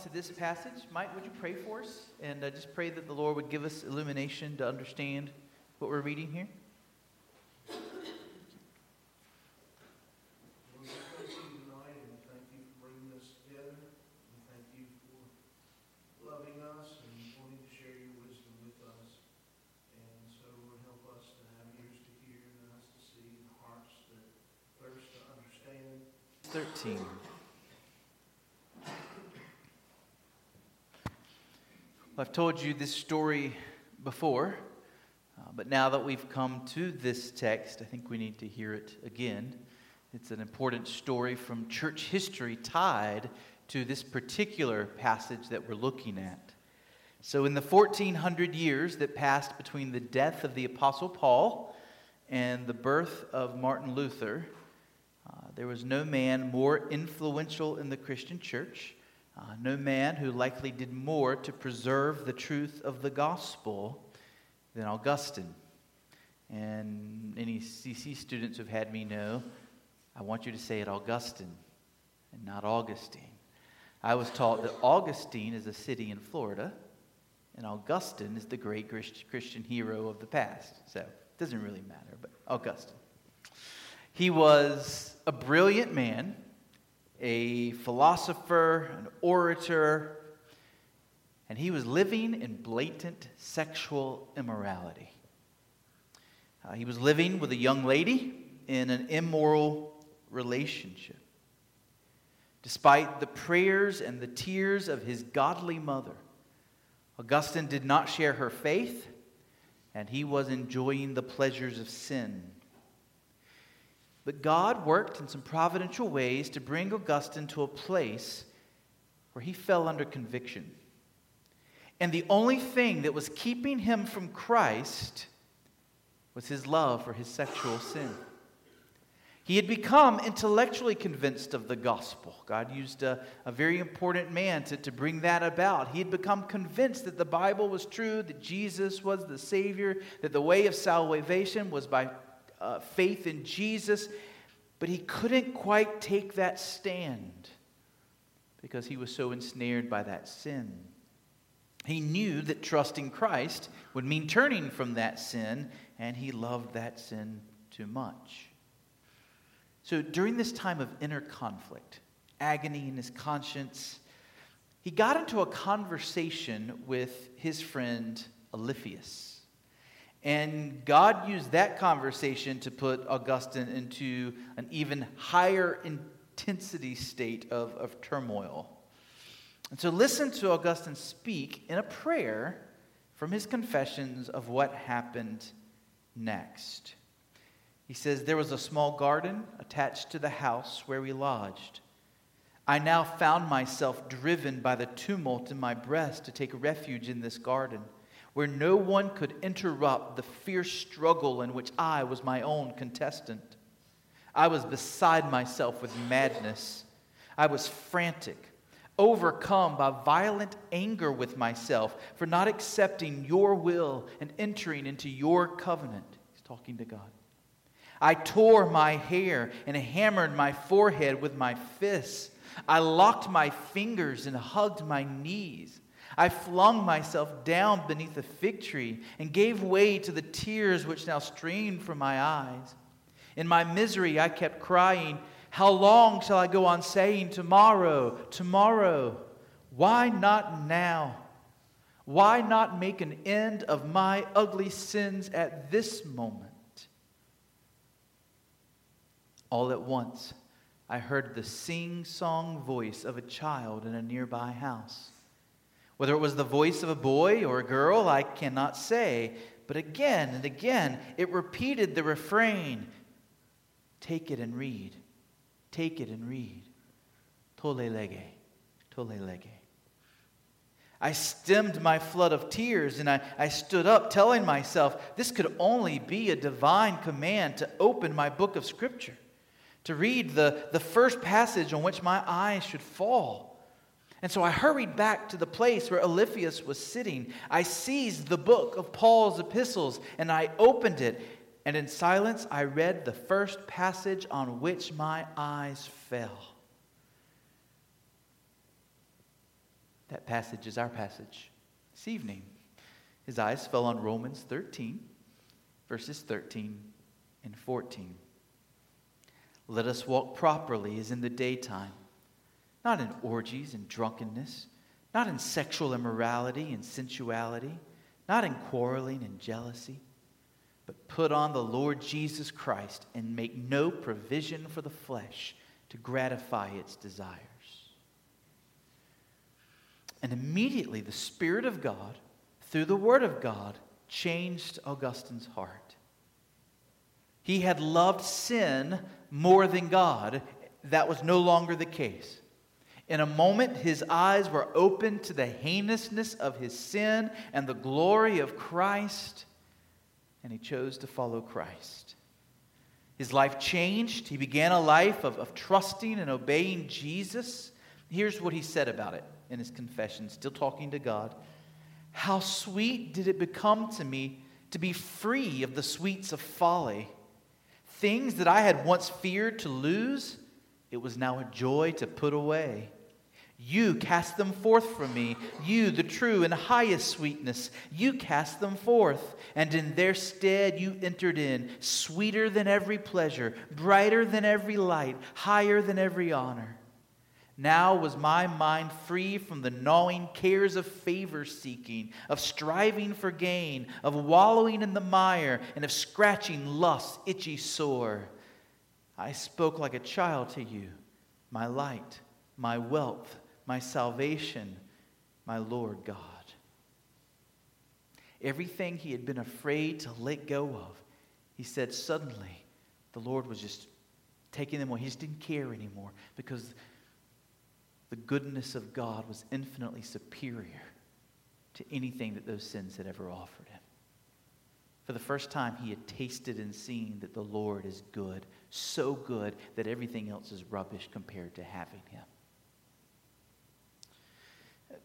to this passage, Mike, would you pray for us? And uh, just pray that the Lord would give us illumination to understand what we're reading here. Told you this story before, uh, but now that we've come to this text, I think we need to hear it again. It's an important story from church history tied to this particular passage that we're looking at. So, in the 1400 years that passed between the death of the Apostle Paul and the birth of Martin Luther, uh, there was no man more influential in the Christian church uh, no man who likely did more to preserve the truth of the gospel than Augustine. And any CC students who've had me know, I want you to say it Augustine and not Augustine. I was taught that Augustine is a city in Florida, and Augustine is the great Christian hero of the past. So it doesn't really matter, but Augustine. He was a brilliant man a philosopher, an orator, and he was living in blatant sexual immorality. Uh, he was living with a young lady in an immoral relationship. Despite the prayers and the tears of his godly mother, Augustine did not share her faith, and he was enjoying the pleasures of sin but God worked in some providential ways to bring Augustine to a place where he fell under conviction. And the only thing that was keeping him from Christ was his love for his sexual sin. He had become intellectually convinced of the gospel. God used a, a, very important man to, to bring that about. He had become convinced that the Bible was true, that Jesus was the Savior, that the way of salvation was by uh, faith in Jesus, but he couldn't quite take that stand because he was so ensnared by that sin. He knew that trusting Christ would mean turning from that sin, and he loved that sin too much. So during this time of inner conflict, agony in his conscience, he got into a conversation with his friend Alypius. And God used that conversation to put Augustine into an even higher intensity state of, of turmoil. And so listen to Augustine speak in a prayer from his confessions of what happened next. He says, There was a small garden attached to the house where we lodged. I now found myself driven by the tumult in my breast to take refuge in this garden where no one could interrupt the fierce struggle in which I was my own contestant. I was beside myself with madness. I was frantic, overcome by violent anger with myself for not accepting your will and entering into your covenant. He's talking to God. I tore my hair and hammered my forehead with my fists. I locked my fingers and hugged my knees. I flung myself down beneath a fig tree and gave way to the tears which now streamed from my eyes. In my misery, I kept crying, How long shall I go on saying, Tomorrow, tomorrow? Why not now? Why not make an end of my ugly sins at this moment? All at once, I heard the sing song voice of a child in a nearby house. Whether it was the voice of a boy or a girl, I cannot say. But again and again, it repeated the refrain Take it and read. Take it and read. Tolle lege. Tolle lege. I stemmed my flood of tears and I, I stood up, telling myself this could only be a divine command to open my book of Scripture, to read the, the first passage on which my eyes should fall. And so I hurried back to the place where Alypius was sitting. I seized the book of Paul's epistles and I opened it. And in silence, I read the first passage on which my eyes fell. That passage is our passage this evening. His eyes fell on Romans 13, verses 13 and 14. Let us walk properly as in the daytime, not in orgies and drunkenness, not in sexual immorality and sensuality, not in quarreling and jealousy, but put on the Lord Jesus Christ and make no provision for the flesh to gratify its desires. And immediately the Spirit of God, through the Word of God, changed Augustine's heart. He had loved sin more than God. That was no longer the case. In a moment, his eyes were opened to the heinousness of his sin and the glory of Christ, and he chose to follow Christ. His life changed. He began a life of, of trusting and obeying Jesus. Here's what he said about it in his confession, still talking to God. How sweet did it become to me to be free of the sweets of folly. Things that I had once feared to lose, it was now a joy to put away. You cast them forth from me, you, the true and highest sweetness. You cast them forth, and in their stead you entered in, sweeter than every pleasure, brighter than every light, higher than every honor. Now was my mind free from the gnawing cares of favor seeking, of striving for gain, of wallowing in the mire, and of scratching lust's itchy sore. I spoke like a child to you, my light, my wealth, my salvation, my Lord God. Everything he had been afraid to let go of, he said suddenly the Lord was just taking them away. He just didn't care anymore because the goodness of God was infinitely superior to anything that those sins had ever offered him. For the first time, he had tasted and seen that the Lord is good, so good that everything else is rubbish compared to having him.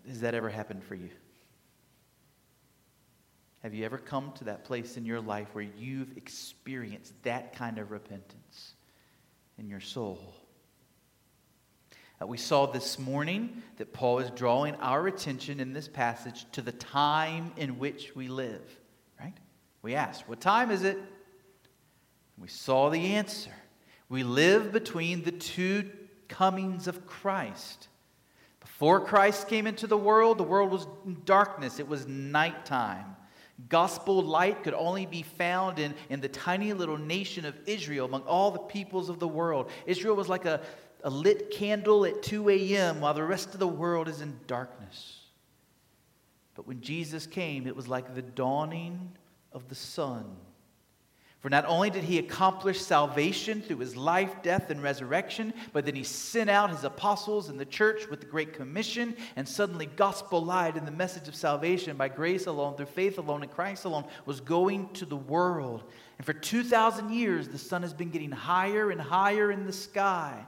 Has that ever happened for you? Have you ever come to that place in your life where you've experienced that kind of repentance in your soul? Uh, we saw this morning that Paul is drawing our attention in this passage to the time in which we live, right? We asked, What time is it? We saw the answer. We live between the two comings of Christ. Before Christ came into the world, the world was in darkness, it was nighttime. Gospel light could only be found in, in the tiny little nation of Israel among all the peoples of the world. Israel was like a, a lit candle at 2 a.m. while the rest of the world is in darkness. But when Jesus came, it was like the dawning of the sun. For not only did he accomplish salvation through his life, death, and resurrection, but then he sent out his apostles and the church with the Great Commission, and suddenly gospel light and the message of salvation by grace alone, through faith alone, in Christ alone was going to the world. And for 2,000 years, the sun has been getting higher and higher in the sky.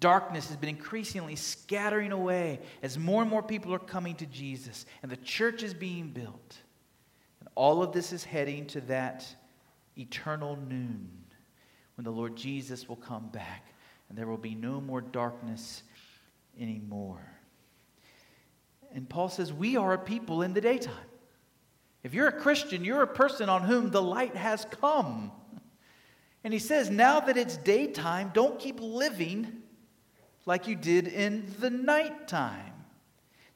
Darkness has been increasingly scattering away as more and more people are coming to Jesus and the church is being built. And all of this is heading to that eternal noon when the Lord Jesus will come back and there will be no more darkness anymore. And Paul says, We are a people in the daytime. If you're a Christian, you're a person on whom the light has come. And he says, Now that it's daytime, don't keep living like you did in the nighttime.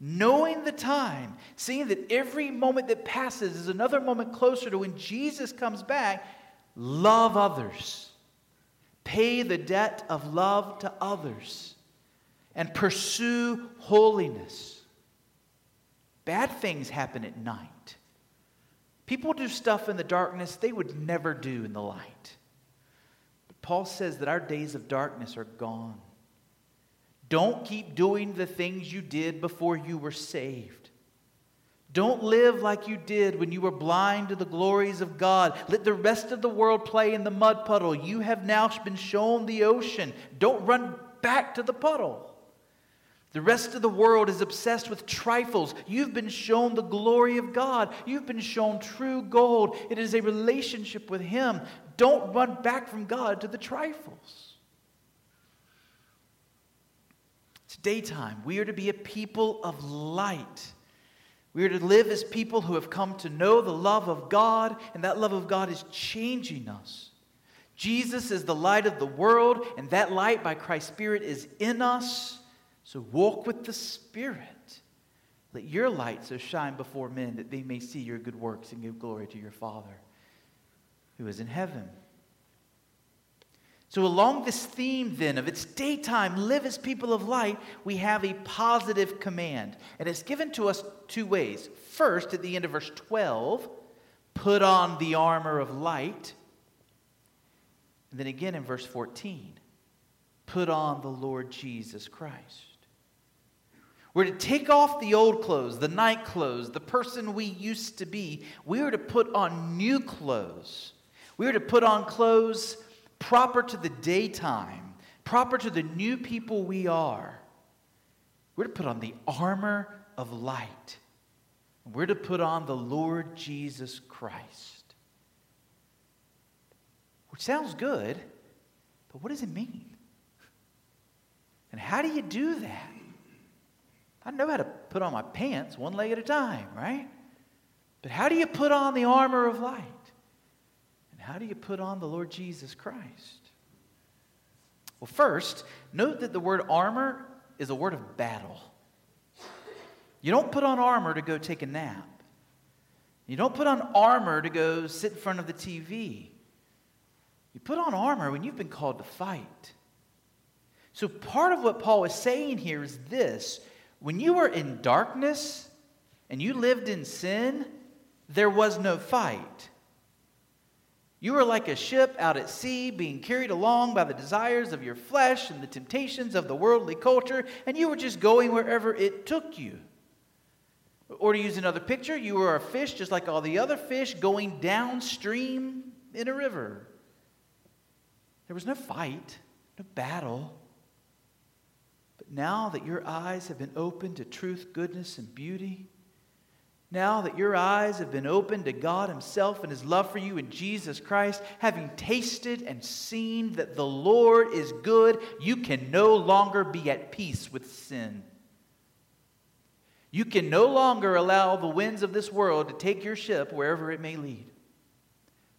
Knowing the time, seeing that every moment that passes is another moment closer to when Jesus comes back, love others. Pay the debt of love to others and pursue holiness. Bad things happen at night. People do stuff in the darkness they would never do in the light. But Paul says that our days of darkness are gone. Don't keep doing the things you did before you were saved. Don't live like you did when you were blind to the glories of God. Let the rest of the world play in the mud puddle. You have now been shown the ocean. Don't run back to the puddle. The rest of the world is obsessed with trifles. You've been shown the glory of God. You've been shown true gold. It is a relationship with Him. Don't run back from God to the trifles. Daytime. We are to be a people of light. We are to live as people who have come to know the love of God, and that love of God is changing us. Jesus is the light of the world, and that light by Christ's Spirit is in us. So walk with the Spirit. Let your light so shine before men that they may see your good works and give glory to your Father who is in heaven. So, along this theme then of it's daytime, live as people of light, we have a positive command. And it's given to us two ways. First, at the end of verse 12, put on the armor of light. And then again in verse 14, put on the Lord Jesus Christ. We're to take off the old clothes, the night clothes, the person we used to be. We are to put on new clothes. We are to put on clothes proper to the daytime, proper to the new people we are. We're to put on the armor of light. We're to put on the Lord Jesus Christ. Which sounds good, but what does it mean? And how do you do that? I know how to put on my pants one leg at a time, right? But how do you put on the armor of light? How do you put on the Lord Jesus Christ? Well, first, note that the word armor is a word of battle. You don't put on armor to go take a nap. You don't put on armor to go sit in front of the TV. You put on armor when you've been called to fight. So, part of what Paul is saying here is this when you were in darkness and you lived in sin, there was no fight. You are like a ship out at sea, being carried along by the desires of your flesh and the temptations of the worldly culture, and you were just going wherever it took you. Or to use another picture, you were a fish just like all the other fish going downstream in a river. There was no fight, no battle. But now that your eyes have been opened to truth, goodness, and beauty, now that your eyes have been opened to God Himself and His love for you in Jesus Christ, having tasted and seen that the Lord is good, you can no longer be at peace with sin. You can no longer allow the winds of this world to take your ship wherever it may lead.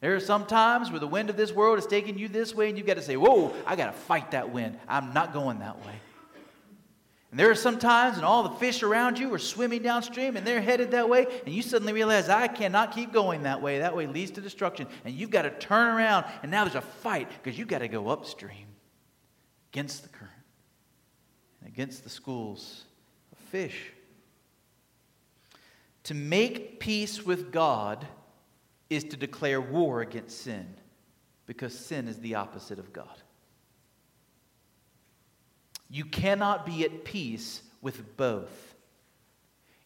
There are some times where the wind of this world is taking you this way, and you've got to say, Whoa, I got to fight that wind. I'm not going that way. And there are some times when all the fish around you are swimming downstream and they're headed that way, and you suddenly realize, I cannot keep going that way. That way leads to destruction. And you've got to turn around, and now there's a fight because you've got to go upstream against the current and against the schools of fish. To make peace with God is to declare war against sin because sin is the opposite of God. You cannot be at peace with both.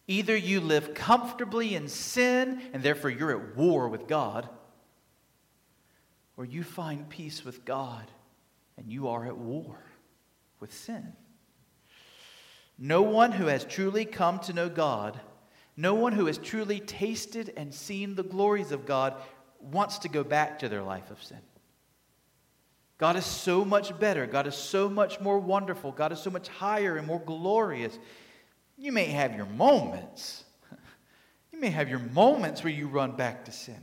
Either you live comfortably in sin and therefore you're at war with God, or you find peace with God and you are at war with sin. No one who has truly come to know God, no one who has truly tasted and seen the glories of God, wants to go back to their life of sin. God is so much better. God is so much more wonderful. God is so much higher and more glorious. You may have your moments. You may have your moments where you run back to sin.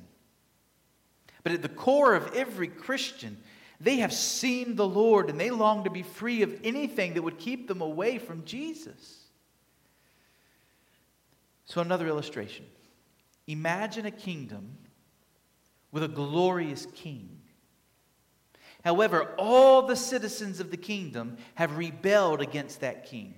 But at the core of every Christian, they have seen the Lord and they long to be free of anything that would keep them away from Jesus. So, another illustration imagine a kingdom with a glorious king However, all the citizens of the kingdom have rebelled against that king.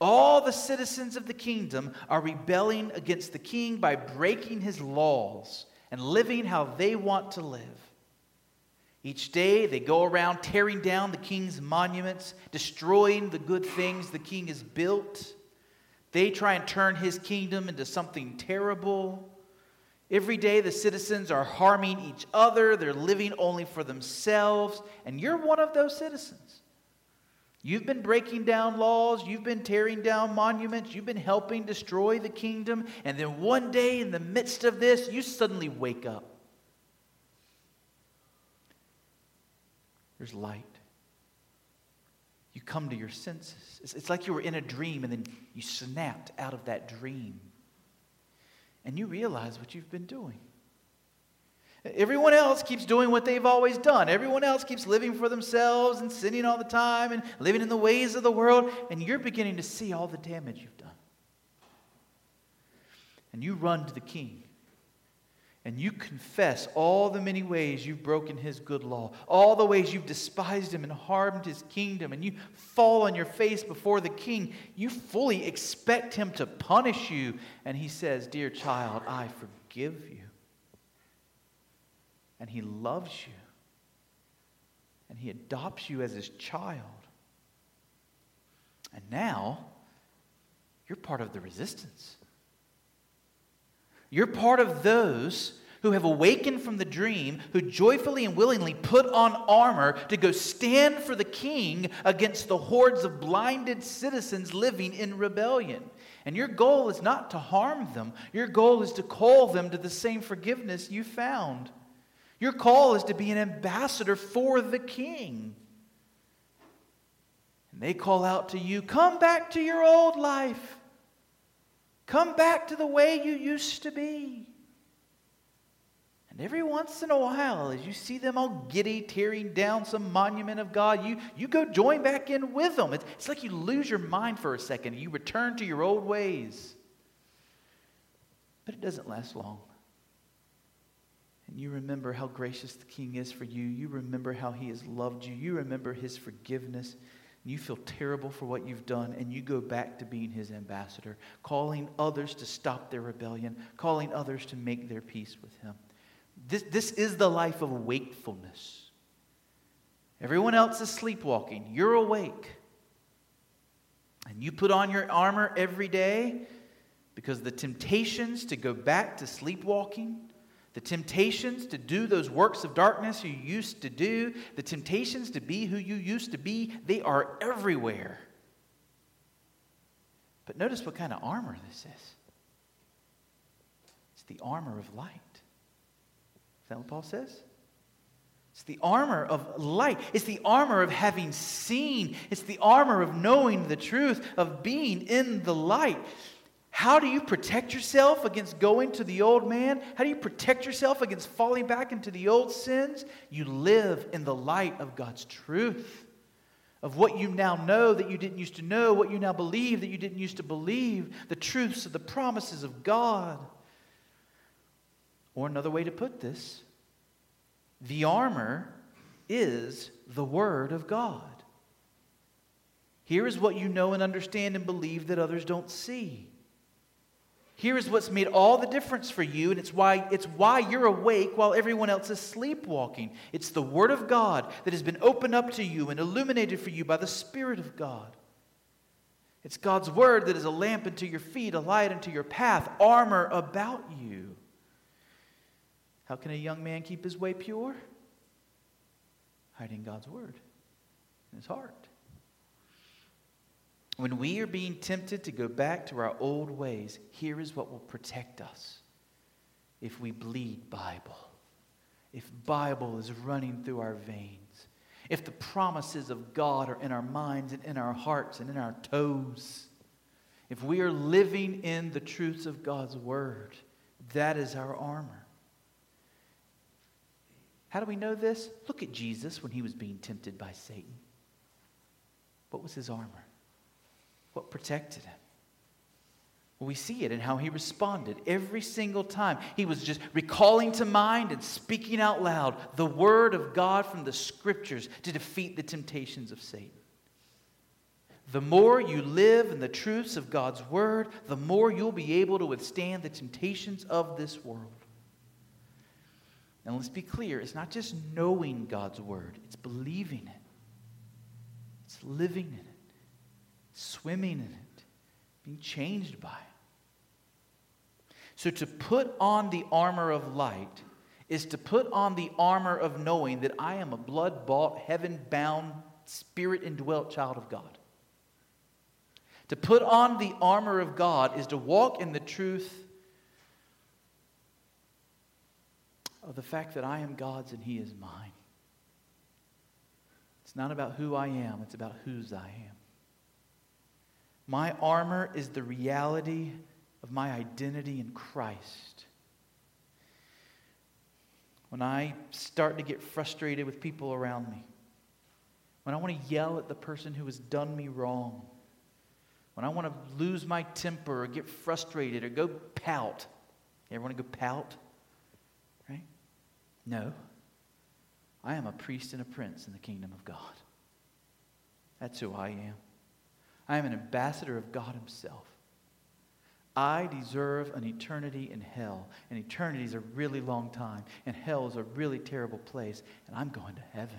All the citizens of the kingdom are rebelling against the king by breaking his laws and living how they want to live. Each day they go around tearing down the king's monuments, destroying the good things the king has built. They try and turn his kingdom into something terrible. Every day, the citizens are harming each other, they're living only for themselves, and you're one of those citizens. You've been breaking down laws, you've been tearing down monuments, you've been helping destroy the kingdom, and then one day, in the midst of this, you suddenly wake up. There's light. you come to your senses. It's, like you were in a dream and then you snapped out of that dream. And you realize what you've been doing. Everyone else keeps doing what they've always done. Everyone else keeps living for themselves and sinning all the time and living in the ways of the world. And you're beginning to see all the damage you've done. And you run to the king and you confess all the many ways you've broken his good law, all the ways you've despised him and harmed his kingdom, and you fall on your face before the king, you fully expect him to punish you. And he says, Dear child, I forgive you. And he loves you. And he adopts you as his child. And now, you're part of the resistance. You're part of those who have awakened from the dream, who joyfully and willingly put on armor to go stand for the king against the hordes of blinded citizens living in rebellion. And your goal is not to harm them, your goal is to call them to the same forgiveness you found. Your call is to be an ambassador for the king. And they call out to you, Come back to your old life. Come back to the way you used to be. And every once in a while, as you see them all giddy, tearing down some monument of God, you, you go join back in with them. It's, it's like you lose your mind for a second. You return to your old ways. But it doesn't last long. And you remember how gracious the King is for you. You remember how he has loved you. You remember his forgiveness you feel terrible for what you've done, and you go back to being his ambassador, calling others to stop their rebellion, calling others to make their peace with him. This, this is the life of wakefulness. Everyone else is sleepwalking. You're awake. And you put on your armor every day because the temptations to go back to sleepwalking the temptations to do those works of darkness you used to do, the temptations to be who you used to be, they are everywhere. But notice what kind of armor this is it's the armor of light. Is that what Paul says? It's the armor of light. It's the armor of having seen. It's the armor of knowing the truth, of being in the light. How do you protect yourself against going to the old man? How do you protect yourself against falling back into the old sins? You live in the light of God's truth, of what you now know that you didn't used to know, what you now believe that you didn't used to believe, the truths of the promises of God. Or another way to put this, the armor is the Word of God. Here is what you know and understand and believe that others don't see. Here is what's made all the difference for you, and it's why, it's why you're awake while everyone else is sleepwalking. It's the Word of God that has been opened up to you and illuminated for you by the Spirit of God. It's God's Word that is a lamp unto your feet, a light unto your path, armor about you. How can a young man keep his way pure? Hiding God's Word in his heart. When we are being tempted to go back to our old ways, here is what will protect us if we bleed Bible, if Bible is running through our veins, if the promises of God are in our minds and in our hearts and in our toes, if we are living in the truths of God's Word, that is our armor. How do we know this? Look at Jesus when he was being tempted by Satan. What was his armor? What protected him? We see it in how he responded every single time. He was just recalling to mind and speaking out loud the word of God from the scriptures to defeat the temptations of Satan. The more you live in the truths of God's word, the more you'll be able to withstand the temptations of this world. And let's be clear it's not just knowing God's word, it's believing it, it's living in it swimming in it, being changed by it. So to put on the armor of light is to put on the armor of knowing that I am a blood bought, heaven bound, spirit indwelt child of God. To put on the armor of God is to walk in the truth of the fact that I am God's and He is mine. It's not about who I am, it's about whose I am. My armor is the reality of my identity in Christ. When I start to get frustrated with people around me, when I want to yell at the person who has done me wrong, when I want to lose my temper or get frustrated or go pout. You ever want to go pout? Right? No. I am a priest and a prince in the kingdom of God. That's who I am. I am an ambassador of God Himself. I deserve an eternity in hell. And eternity is a really long time, and hell is a really terrible place, and I'm going to heaven.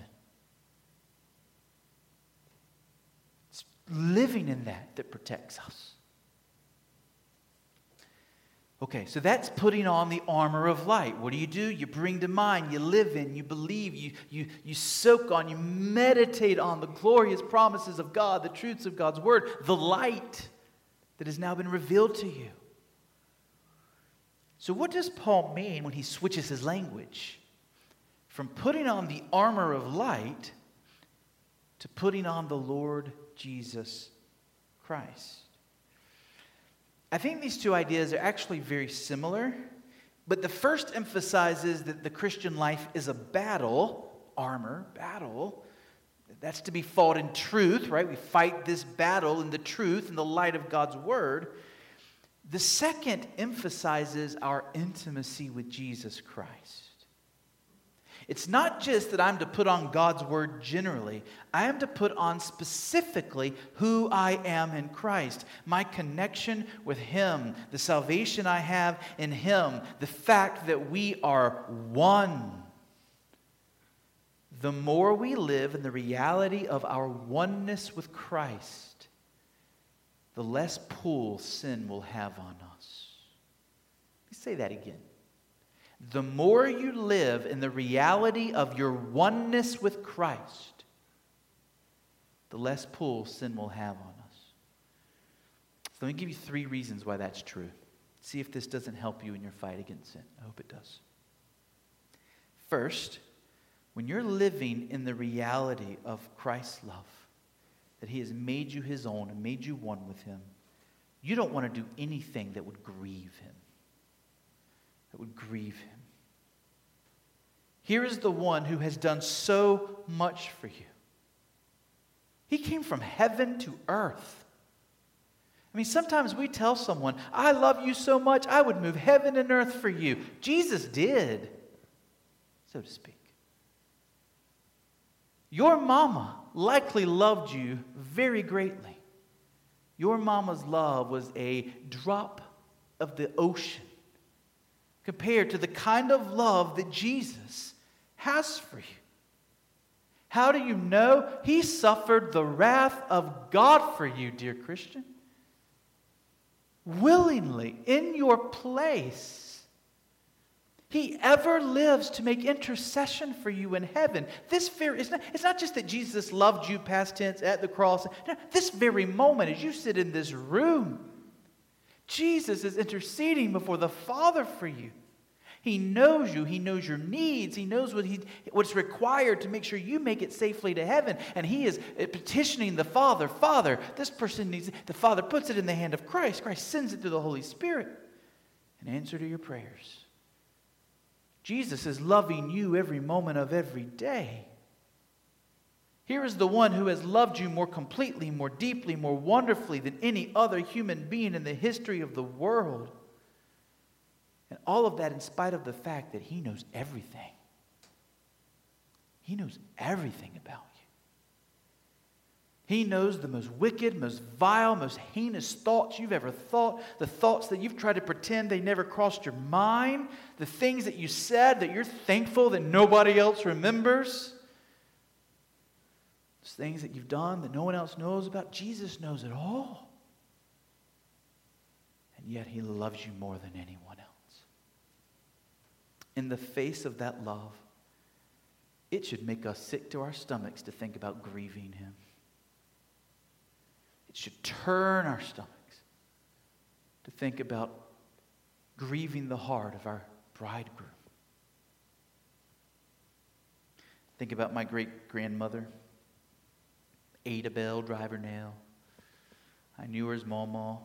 It's living in that that protects us. Okay, so that's putting on the armor of light. What do you do? You bring to mind, you live in, you believe, you, you, you soak on, you meditate on the glorious promises of God, the truths of God's word, the light that has now been revealed to you. So, what does Paul mean when he switches his language from putting on the armor of light to putting on the Lord Jesus Christ? I think these two ideas are actually very similar, but the first emphasizes that the Christian life is a battle, armor, battle. That's to be fought in truth, right? We fight this battle in the truth, in the light of God's word. The second emphasizes our intimacy with Jesus Christ. It's not just that I'm to put on God's word generally, I am to put on specifically who I am in Christ, my connection with Him, the salvation I have in Him, the fact that we are one. The more we live in the reality of our oneness with Christ, the less pull sin will have on us. Let me say that again the more you live in the reality of your oneness with Christ, the less pull sin will have on us. So let me give you three reasons why that's true. See if this doesn't help you in your fight against sin. I hope it does. First, when you're living in the reality of Christ's love, that He has made you His own and made you one with Him, you don't want to do anything that would grieve Him. That would grieve Him. Here is the one who has done so much for you. He came from heaven to earth. I mean, sometimes we tell someone, I love you so much, I would move heaven and earth for you. Jesus did, so to speak. Your mama likely loved you very greatly. Your mama's love was a drop of the ocean compared to the kind of love that Jesus has for you. How do you know? He suffered the wrath of God for you, dear Christian. Willingly, in your place. He ever lives to make intercession for you in heaven. This very, it's not, it's not just that Jesus loved you, past tense, at the cross. No, this very moment, as you sit in this room, Jesus is interceding before the Father for you. He knows you. He knows your needs. He knows what he, what's required to make sure you make it safely to heaven. And he is uh, petitioning the Father Father, this person needs it. The Father puts it in the hand of Christ. Christ sends it to the Holy Spirit in answer to your prayers. Jesus is loving you every moment of every day. Here is the one who has loved you more completely, more deeply, more wonderfully than any other human being in the history of the world. And all of that in spite of the fact that He knows everything. He knows everything about you. He knows the most wicked, most vile, most heinous thoughts you've ever thought, the thoughts that you've tried to pretend they never crossed your mind, the things that you said that you're thankful that nobody else remembers, those things that you've done that no one else knows about. Jesus knows it all. And yet, He loves you more than anyone in the face of that love, it should make us sick to our stomachs to think about grieving him. It should turn our stomachs to think about grieving the heart of our bridegroom. Think about my great grandmother, Ada Bell Driver Nail. I knew her as Mama.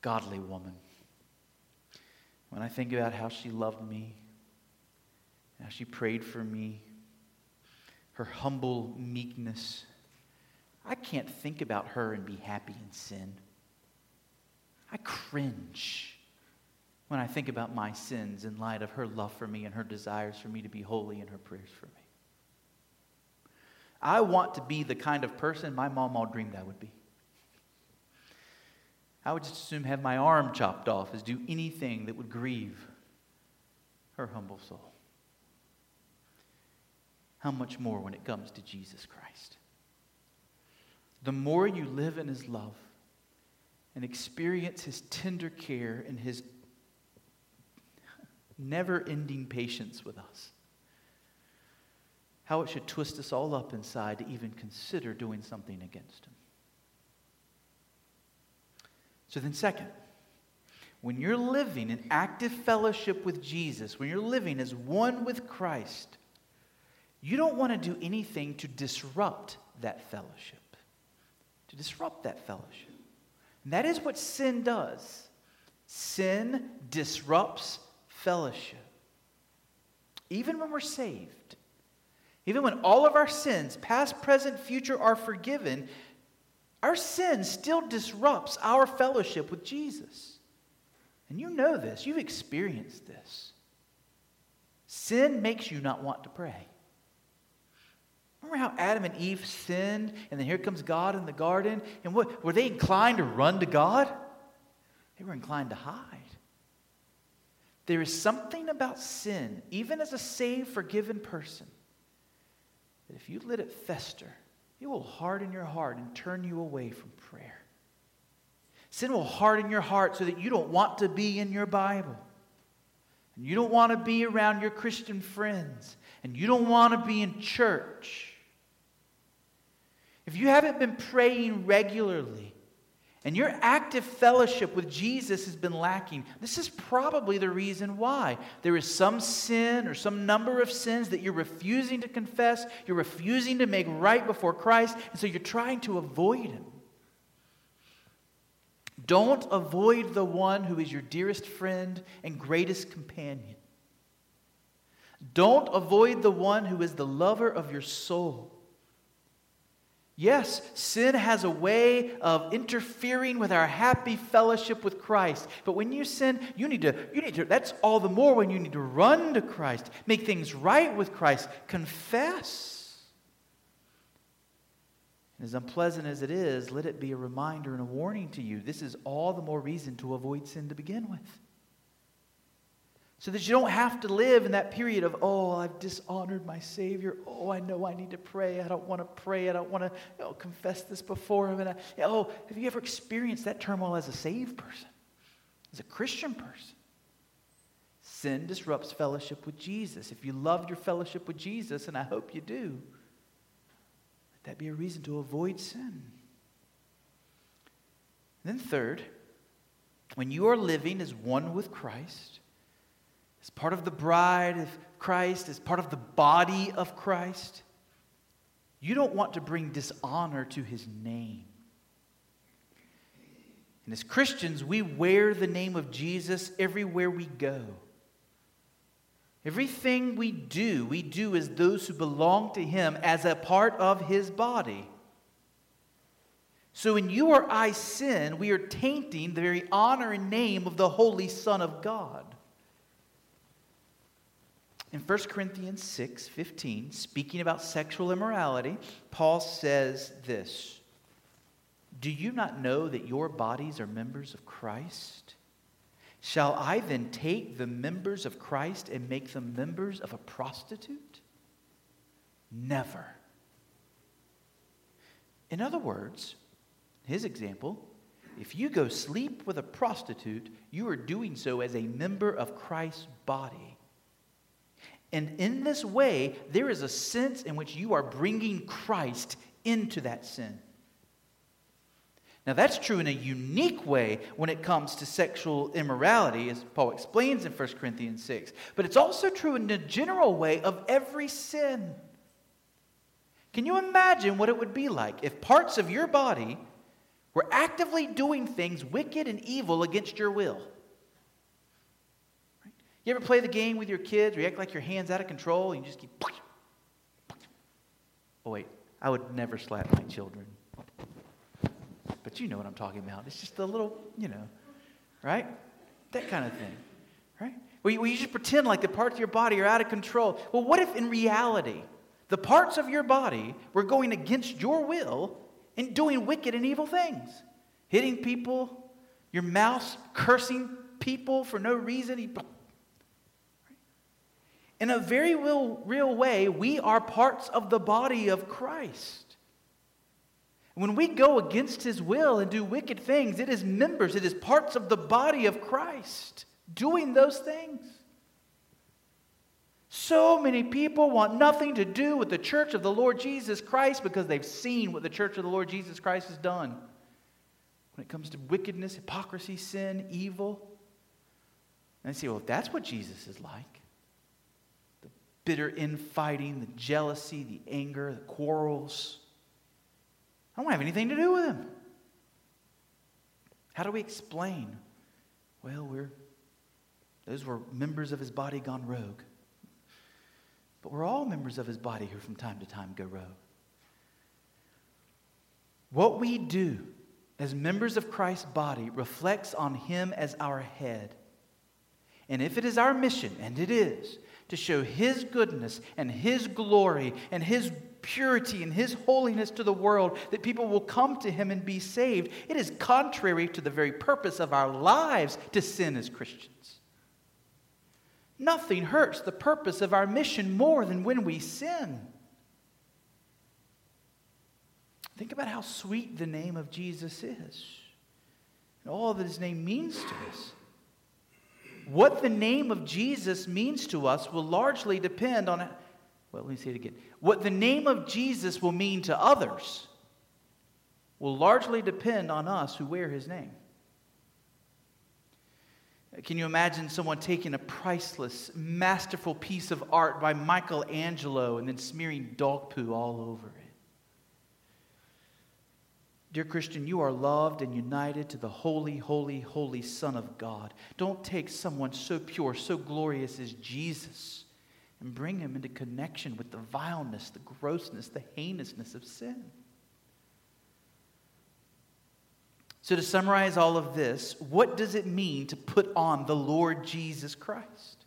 Godly woman. When I think about how she loved me, how she prayed for me, her humble meekness, I can't think about her and be happy in sin. I cringe when I think about my sins in light of her love for me and her desires for me to be holy and her prayers for me. I want to be the kind of person my mom all dreamed I would be. I would just assume have my arm chopped off as do anything that would grieve her humble soul. How much more when it comes to Jesus Christ? The more you live in his love and experience his tender care and his never ending patience with us, how it should twist us all up inside to even consider doing something against him. So then, second, when you're living in active fellowship with Jesus, when you're living as one with Christ, you don't want to do anything to disrupt that fellowship. To disrupt that fellowship. And that is what sin does. Sin disrupts fellowship. Even when we're saved, even when all of our sins, past, present, future, are forgiven, our sin still disrupts our fellowship with Jesus. And you know this, you've experienced this. Sin makes you not want to pray. Remember how Adam and Eve sinned, and then here comes God in the garden? And what were they inclined to run to God? They were inclined to hide. There is something about sin, even as a saved, forgiven person, that if you let it fester, it will harden your heart and turn you away from prayer. Sin will harden your heart so that you don't want to be in your Bible. And you don't want to be around your Christian friends. And you don't want to be in church. If you haven't been praying regularly, and your active fellowship with Jesus has been lacking, this is probably the reason why. There is some sin or some number of sins that you're refusing to confess, you're refusing to make right before Christ, and so you're trying to avoid Him. Don't avoid the one who is your dearest friend and greatest companion. Don't avoid the one who is the lover of your soul. Yes, sin has a way of interfering with our happy fellowship with Christ. But when you sin, you need to, you need to, that's all the more when you need to run to Christ, make things right with Christ, confess. And as unpleasant as it is, let it be a reminder and a warning to you. This is all the more reason to avoid sin to begin with so that you don't have to live in that period of, oh, I've dishonored my Savior. Oh, I know I need to pray. I don't want to pray. I don't want to know, confess this before Him. And I, oh, have you ever experienced that turmoil as a saved person, as a Christian person? Sin disrupts fellowship with Jesus. If you love your fellowship with Jesus, and I hope you do, let that be a reason to avoid sin. And then, third, when you are living as one with Christ, as part of the bride of Christ, as part of the body of Christ. You don't want to bring dishonor to his name. And as Christians, we wear the name of Jesus everywhere we go. Everything we do, we do as those who belong to him as a part of his body. So when you or I sin, we are tainting the very honor and name of the Holy Son of God. In 1 Corinthians 6 15, speaking about sexual immorality, Paul says this Do you not know that your bodies are members of Christ? Shall I then take the members of Christ and make them members of a prostitute? Never. In other words, his example, if you go sleep with a prostitute, you are doing so as a member of Christ's body. And in this way, there is a sense in which you are bringing Christ into that sin. Now, that's true in a unique way when it comes to sexual immorality, as Paul explains in 1 Corinthians 6. But it's also true in a general way of every sin. Can you imagine what it would be like if parts of your body were actively doing things wicked and evil against your will? You ever play the game with your kids where you act like your hand's out of control and you just keep. Oh, wait, I would never slap my children. But you know what I'm talking about. It's just a little, you know, right? That kind of thing, right? Where you, you just pretend like the parts of your body are out of control. Well, what if in reality, the parts of your body were going against your will and doing wicked and evil things? Hitting people, your mouth cursing people for no reason. In a very real, real way, we are parts of the body of Christ. When we go against his will and do wicked things, it is members, it is parts of the body of Christ doing those things. So many people want nothing to do with the church of the Lord Jesus Christ because they've seen what the church of the Lord Jesus Christ has done. When it comes to wickedness, hypocrisy, sin, evil. And they say, well, if that's what Jesus is like, bitter infighting, the jealousy, the anger, the quarrels, I don't have anything to do with him. How do we explain? Well, we're those were members of his body gone rogue. But we're all members of his body who from time to time go rogue. What we do as members of Christ's body reflects on him as our head. And if it is our mission, and it is, to show his goodness and his glory and his purity and his holiness to the world, that people will come to him and be saved, it is contrary to the very purpose of our lives to sin as Christians. Nothing hurts the purpose of our mission more than when we sin. Think about how sweet the name of Jesus is and all that his name means to us. What the name of Jesus means to us will largely depend on, well, let me say it again. What the name of Jesus will mean to others will largely depend on us who wear his name. Can you imagine someone taking a priceless, masterful piece of art by Michelangelo and then smearing dog poo all over it? Dear Christian, you are loved and united to the holy, holy, holy Son of God. Don't take someone so pure, so glorious as Jesus and bring him into connection with the vileness, the grossness, the heinousness of sin. So, to summarize all of this, what does it mean to put on the Lord Jesus Christ?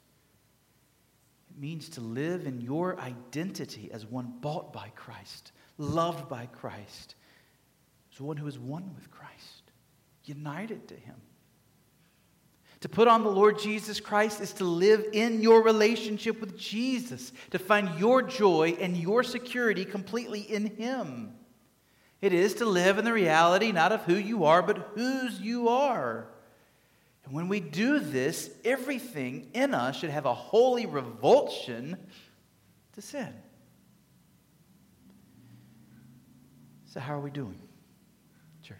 It means to live in your identity as one bought by Christ, loved by Christ, as one who is one with Christ, united to Him. To put on the Lord Jesus Christ is to live in your relationship with Jesus, to find your joy and your security completely in Him. It is to live in the reality not of who you are, but whose you are. And when we do this, everything in us should have a holy revulsion to sin. So, how are we doing, church?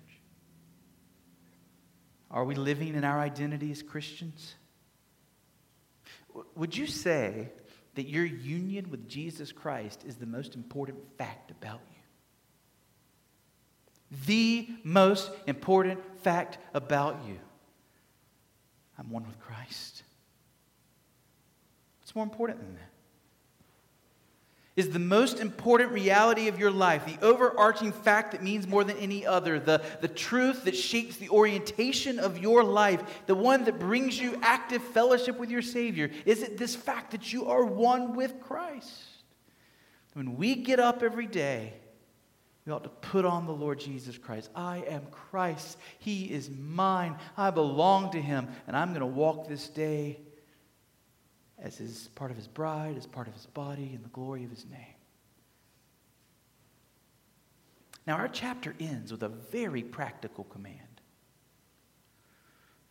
Are we living in our identity as Christians? Would you say that your union with Jesus Christ is the most important fact about you? The most important fact about you I'm one with Christ. What's more important than that? Is the most important reality of your life, the overarching fact that means more than any other, the, the truth that shapes the orientation of your life, the one that brings you active fellowship with your Savior? Is it this fact that you are one with Christ? When we get up every day, we ought to put on the Lord Jesus Christ. I am Christ. He is mine. I belong to him. And I'm going to walk this day as his part of his bride, as part of his body, in the glory of his name. Now, our chapter ends with a very practical command.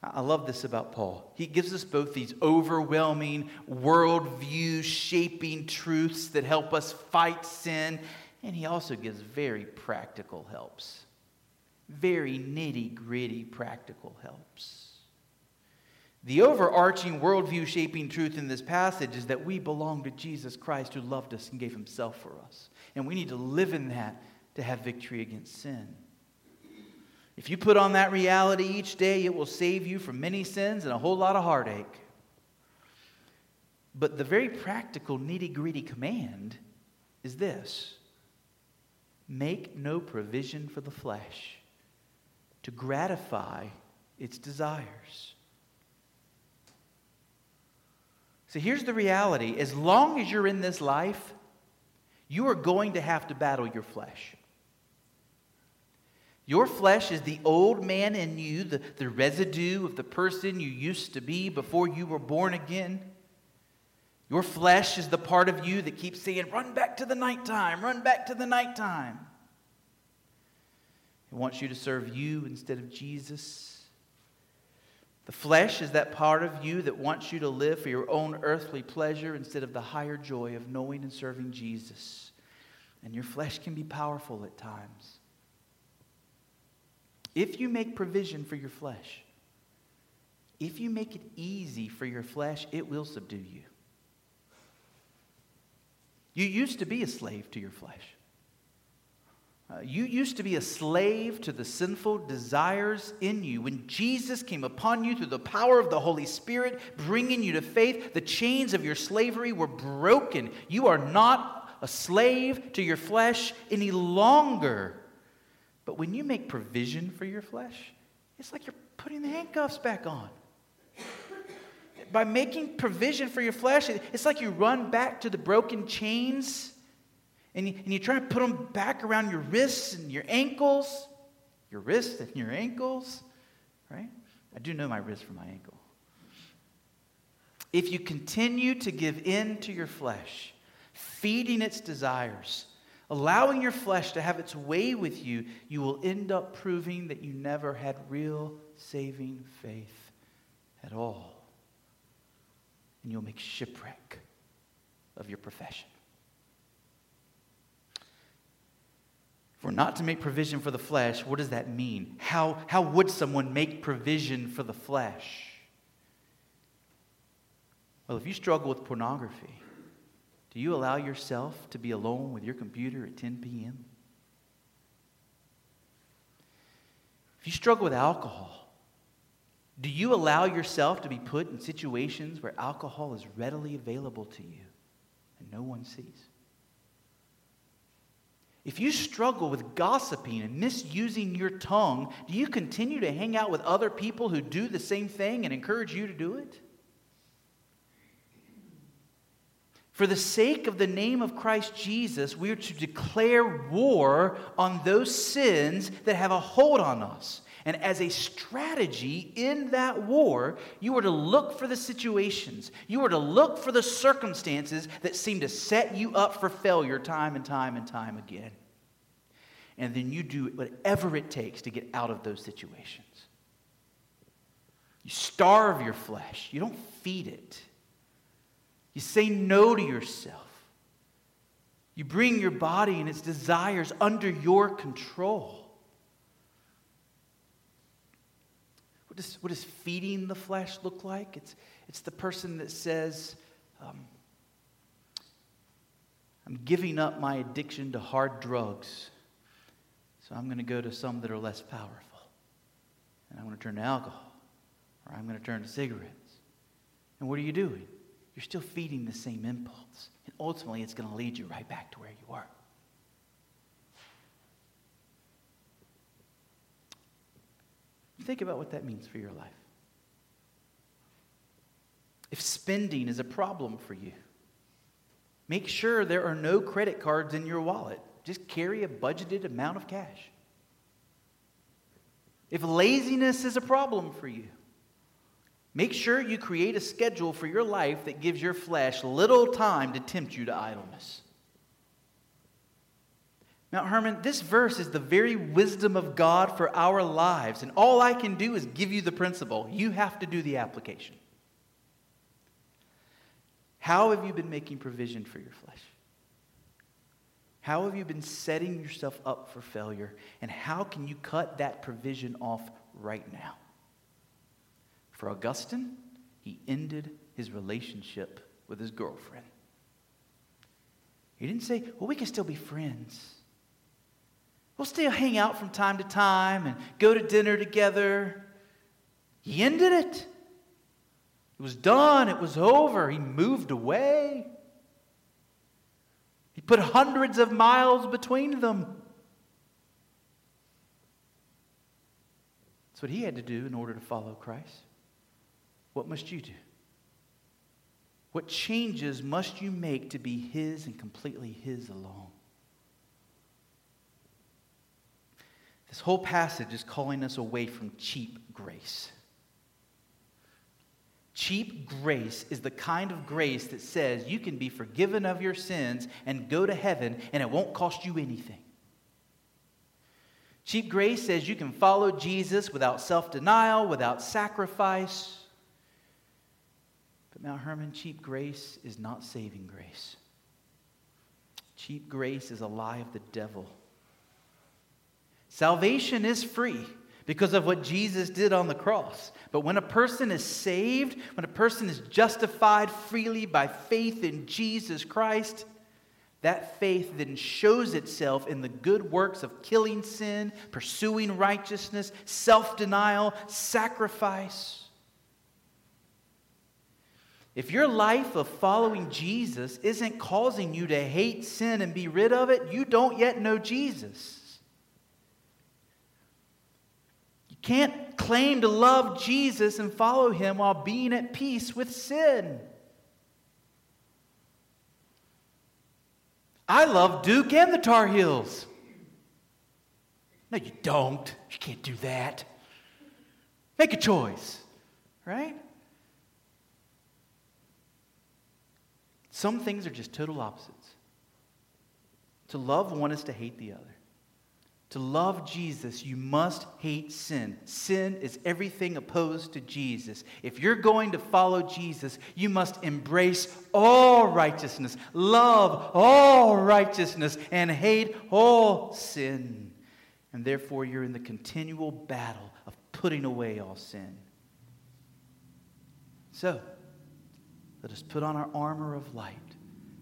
I love this about Paul. He gives us both these overwhelming, worldview shaping truths that help us fight sin and he also gives very practical helps, very nitty gritty practical helps. The overarching worldview shaping truth in this passage is that we belong to Jesus Christ who loved us and gave himself for us. And we need to live in that to have victory against sin. If you put on that reality each day, it will save you from many sins and a whole lot of heartache. But the very practical, nitty gritty command is this make no provision for the flesh to gratify its desires. So here's the reality as long as you're in this life, you are going to have to battle your flesh. Your flesh is the old man in you, the, the residue of the person you used to be before you were born again. Your flesh is the part of you that keeps saying, run back to the nighttime, run back to the nighttime. It wants you to serve you instead of Jesus. The flesh is that part of you that wants you to live for your own earthly pleasure instead of the higher joy of knowing and serving Jesus. And your flesh can be powerful at times. If you make provision for your flesh, if you make it easy for your flesh, it will subdue you. You used to be a slave to your flesh. Uh, you used to be a slave to the sinful desires in you. When Jesus came upon you through the power of the Holy Spirit, bringing you to faith, the chains of your slavery were broken. You are not a slave to your flesh any longer. But when you make provision for your flesh, it's like you're putting the handcuffs back on. By making provision for your flesh, it's like you run back to the broken chains and you, and you try to put them back around your wrists and your ankles. Your wrists and your ankles, right? I do know my wrist from my ankle. If you continue to give in to your flesh, feeding its desires, allowing your flesh to have its way with you, you will end up proving that you never had real saving faith at all. And you'll make shipwreck of your profession. If we're not to make provision for the flesh, what does that mean? How, how would someone make provision for the flesh? Well, if you struggle with pornography, do you allow yourself to be alone with your computer at 10 p.m.? If you struggle with alcohol, do you allow yourself to be put in situations where alcohol is readily available to you and no one sees? If you struggle with gossiping and misusing your tongue, do you continue to hang out with other people who do the same thing and encourage you to do it? For the sake of the name of Christ Jesus, we are to declare war on those sins that have a hold on us. And as a strategy in that war, you are to look for the situations, you are to look for the circumstances that seem to set you up for failure time and time and time again. And then you do whatever it takes to get out of those situations. You starve your flesh, you don't feed it. You say no to yourself. You bring your body and its desires under your control. What does, what does feeding the flesh look like? It's, it's the person that says, um, I'm giving up my addiction to hard drugs, so I'm going to go to some that are less powerful. And I'm going to turn to alcohol, or I'm going to turn to cigarettes. And what are you doing? you're still feeding the same impulse. And ultimately, it's going to lead you right back to where you were. Think about what that means for your life. If spending is a problem for you, make sure there are no credit cards in your wallet. Just carry a budgeted amount of cash. If laziness is a problem for you, Make sure you create a schedule for your life that gives your flesh little time to tempt you to idleness. Now, Hermon, this verse is the very wisdom of God for our lives, and all I can do is give you the principle. You have to do the application. How have you been making provision for your flesh? How have you been setting yourself up for failure? And how can you cut that provision off right now? For Augustine, he ended his relationship with his girlfriend. He didn't say, well, we can still be friends. We'll still hang out from time to time and go to dinner together. He ended it. It was done. It was over. He moved away. He put hundreds of miles between them. That's what he had to do in order to follow Christ. What must you do? What changes must you make to be His and completely His alone? This whole passage is calling us away from cheap grace. Cheap grace is the kind of grace that says you can be forgiven of your sins and go to heaven and it won't cost you anything. Cheap grace says you can follow Jesus without self denial, without sacrifice. But Mount Hermon, cheap grace is not saving grace. Cheap grace is a lie of the devil. Salvation is free because of what Jesus did on the cross. But when a person is saved, when a person is justified freely by faith in Jesus Christ, that faith then shows itself in the good works of killing sin, pursuing righteousness, self denial, sacrifice. If your life of following Jesus isn't causing you to hate sin and be rid of it, you don't yet know Jesus. You can't claim to love Jesus and follow him while being at peace with sin. I love Duke and the Tar Heels. No, you don't. You can't do that. Make a choice, right? Some things are just total opposites. To love one is to hate the other. To love Jesus, you must hate sin. Sin is everything opposed to Jesus. If you're going to follow Jesus, you must embrace all righteousness, love all righteousness, and hate all sin. And therefore, you're in the continual battle of putting away all sin. So, let us put on our armor of light,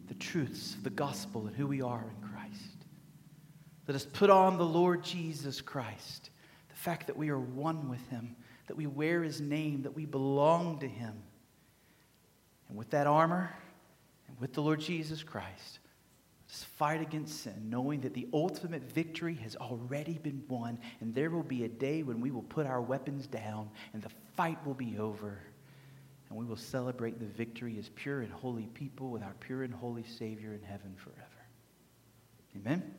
the truths of the gospel and who we are in let us put on the Lord Jesus Christ, the fact that we are one with him, that we wear his name, that we belong to him. And with that armor and with the Lord Jesus Christ, let's fight against sin, knowing that the ultimate victory has already been won, and there will be a day when we will put our weapons down and the fight will be over. And we will celebrate the victory as pure and holy people with our pure and holy Savior in heaven forever. Amen.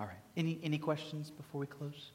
All right. Any, any questions before we close?